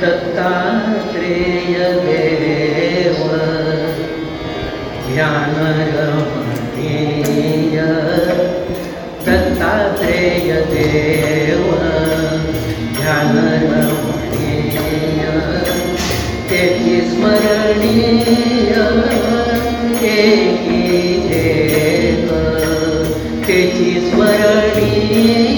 दत्तात्रेय देव ज्ञानरमणीय दत्तात्रेय देव ध्यानरमणीय तेची स्मरणीय एकी देव तेची स्मरणीय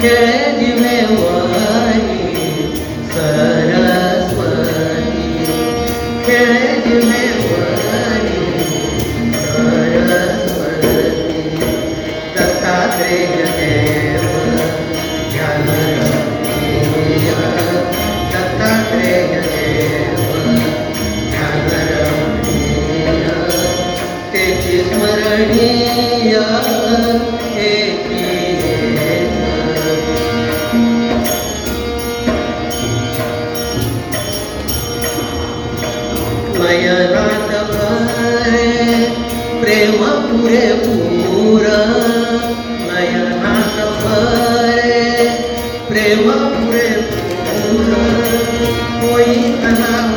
quer de meu amor. प्रेम पुरेपूर नयनात भरे प्रेम पुरेपूर कोई अनावर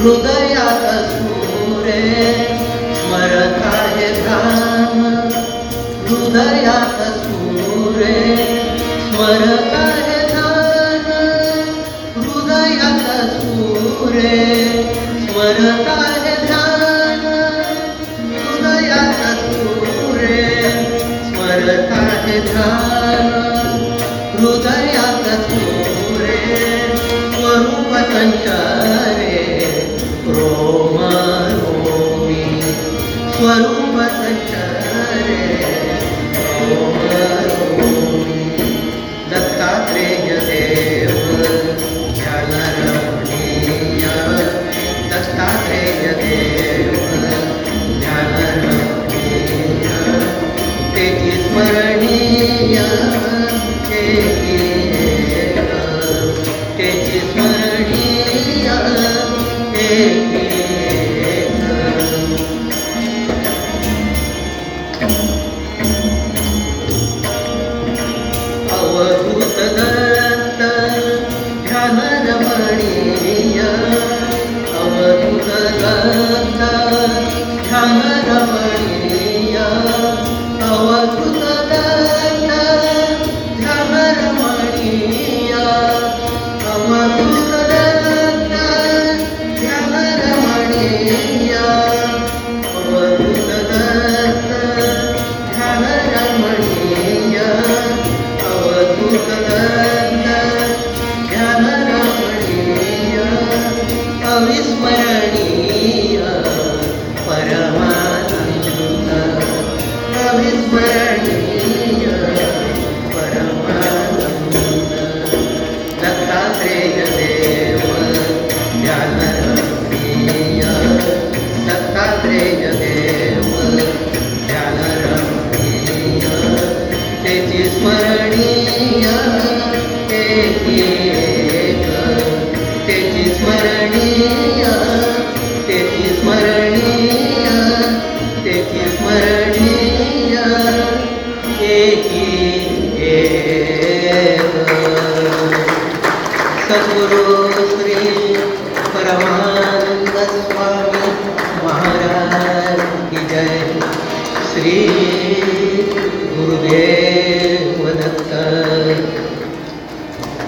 हृदयात सुरे स्मरता हे ध्यान हृदयात सुरे स्मरता स्मरता हे ध्यान हृदयात सुरे स्मरता हे ध्यान हृदयात सुरे स्वरूप संचारे रोम रोमी स्वरूप